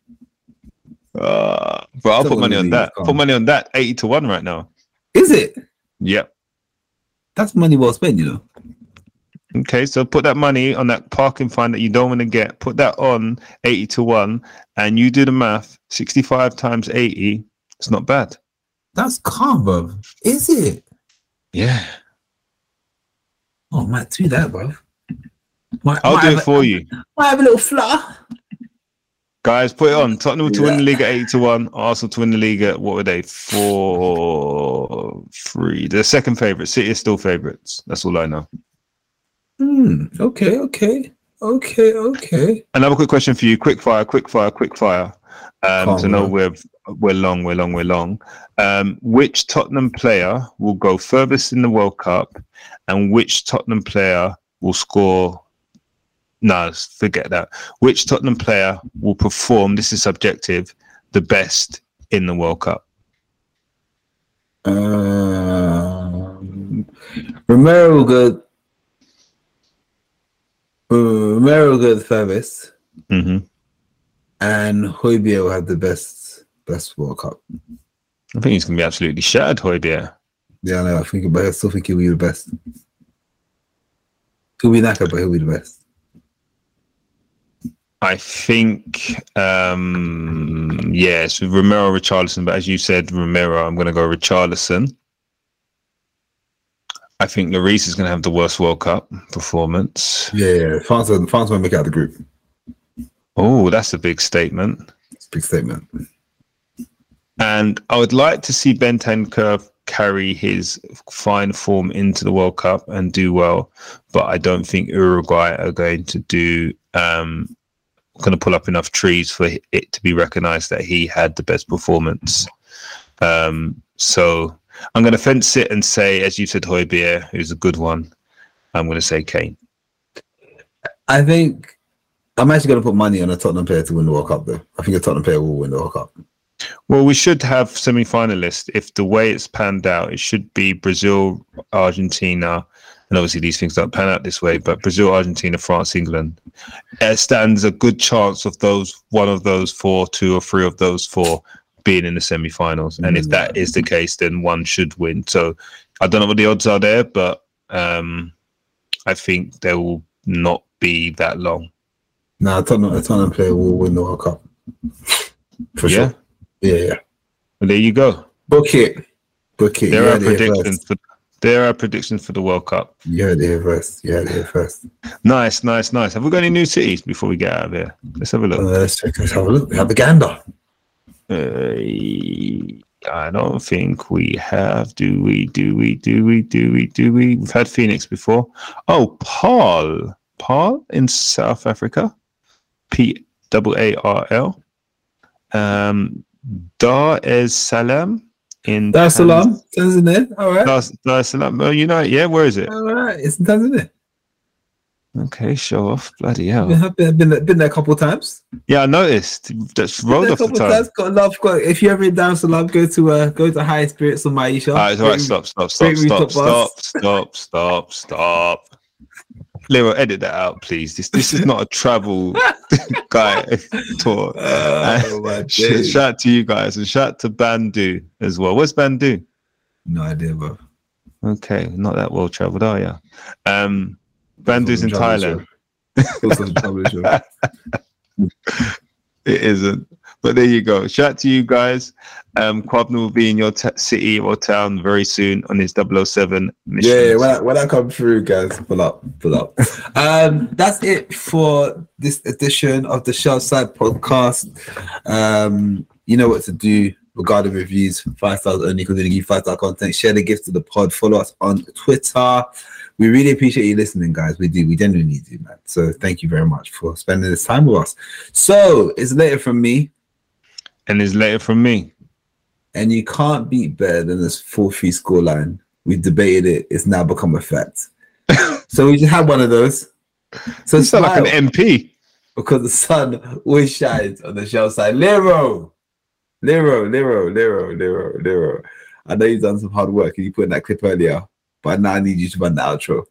Uh, bro, I'll put money on league, that. come Put money on that. 80 to 1 right now. Is it? Yep. That's money well spent, you know. Okay, so put that money on that parking fine that you don't want to get. Put that on 80 to 1, and you do the math 65 times 80. It's not bad. That's calm, bro. Is it? Yeah. Oh, might do that, bro. Might, I'll might do it a- for you. I have a little flutter. Guys, put it on. Tottenham to win the league at 8 to 1. Arsenal to win the league at, what were they? 4 3. They're second favourites. City is still favourites. That's all I know. Hmm. Okay. Okay. Okay. Okay. Another quick question for you. Quick fire, quick fire, quick fire. Um, so no, we're we're long, we're long, we're long. Um, which Tottenham player will go furthest in the World Cup, and which Tottenham player will score? No, forget that. Which Tottenham player will perform? This is subjective. The best in the World Cup. Um, Romero will go. Romero will go the furthest, hmm and Højbjerg will have the best best World Cup. I think he's going to be absolutely shattered, Højbjerg. Yeah, I know. I think, but I still think he'll be the best. He'll be knackered, but he'll be the best. I think, um, yes, Romero, Richarlison. But as you said, Romero, I'm going to go Richarlison. I think Lloris is going to have the worst World Cup performance. Yeah, yeah. France, France won't make out of the group. Oh, that's a big statement. It's a big statement. And I would like to see Bentancur carry his fine form into the World Cup and do well, but I don't think Uruguay are going to do um, going to pull up enough trees for it to be recognised that he had the best performance. Um, so I'm going to fence it and say, as you said, Højbjerg, who's a good one. I'm going to say Kane. I think I'm actually going to put money on a Tottenham player to win the World Cup, though. I think a Tottenham player will win the World Cup. Well, we should have semi-finalists. If the way it's panned out, it should be Brazil, Argentina, and obviously these things don't pan out this way. But Brazil, Argentina, France, England, it stands a good chance of those one of those four, two or three of those four being in the semi-finals. And if that is the case, then one should win. So I don't know what the odds are there, but um, I think they will not be that long. Now, a Tottenham, a Tottenham player will win the World Cup. For Yeah? sure. Yeah, yeah. Well, there you go. Book it. Book it. There are predictions. For, there are predictions for the World Cup. Yeah, it first. You heard it here first. Nice, nice, nice. Have we got any new cities before we get out of here? Let's have a Uh, look. let's, check, let's have a look. We have the gander. Uh, I don't think we have. Do we? Do we? Do we? Do we? Do we? We've had Phoenix before. Oh, Paarl. Paarl in South Africa. P double A R L. Um, Dar es Salaam in Dar es Salaam. Tanzania. All right. Dar, Dar es Salaam. Oh, you know, yeah. Where is it? All right. It's in Tanzania. Okay, show off. Bloody hell. I've been, been, been there a couple of times. Yeah, I noticed. That's rolled off the tongue. times. Got love. Got, if you ever in Dar es Salaam, go to uh, go to High Spirits on Maisha. All right, all right. Stop, stop, stop, stop, stop, stop, stop, stop. Lero, edit that out, please. This this is not a travel guy tour. Oh, my Sh- shout out to you guys and shout out to Bandu as well. Where's Bandu? No idea, bro. Okay, not that well traveled, are you? Um, Bandu's in Thailand. Also travel show. It isn't. But there you go. Shout out to you guys. Um, Kwabna will be in your t- city or town very soon on his 007 mission. Yeah, yeah, when I, when I come through, guys, pull up, pull up. um, that's it for this edition of the Shelf Side podcast. Um, you know what to do regarding reviews, five stars only, because we give you five star content. Share the gift to the pod. Follow us on Twitter. We really appreciate you listening, guys. We do, we genuinely do, man. So thank you very much for spending this time with us. So it's later from me, And it's later from me. and you can't beat better than this 4 3 scoreline. We debated it, it's now become a fact. so we just had one of those. So it's like an MP. because the sun always shines on the Shelf Side. Lero, Lero, Lero, Lero, Lero, Lero. I know you've done some hard work and you put in that clip earlier, but now I need you to run the outro.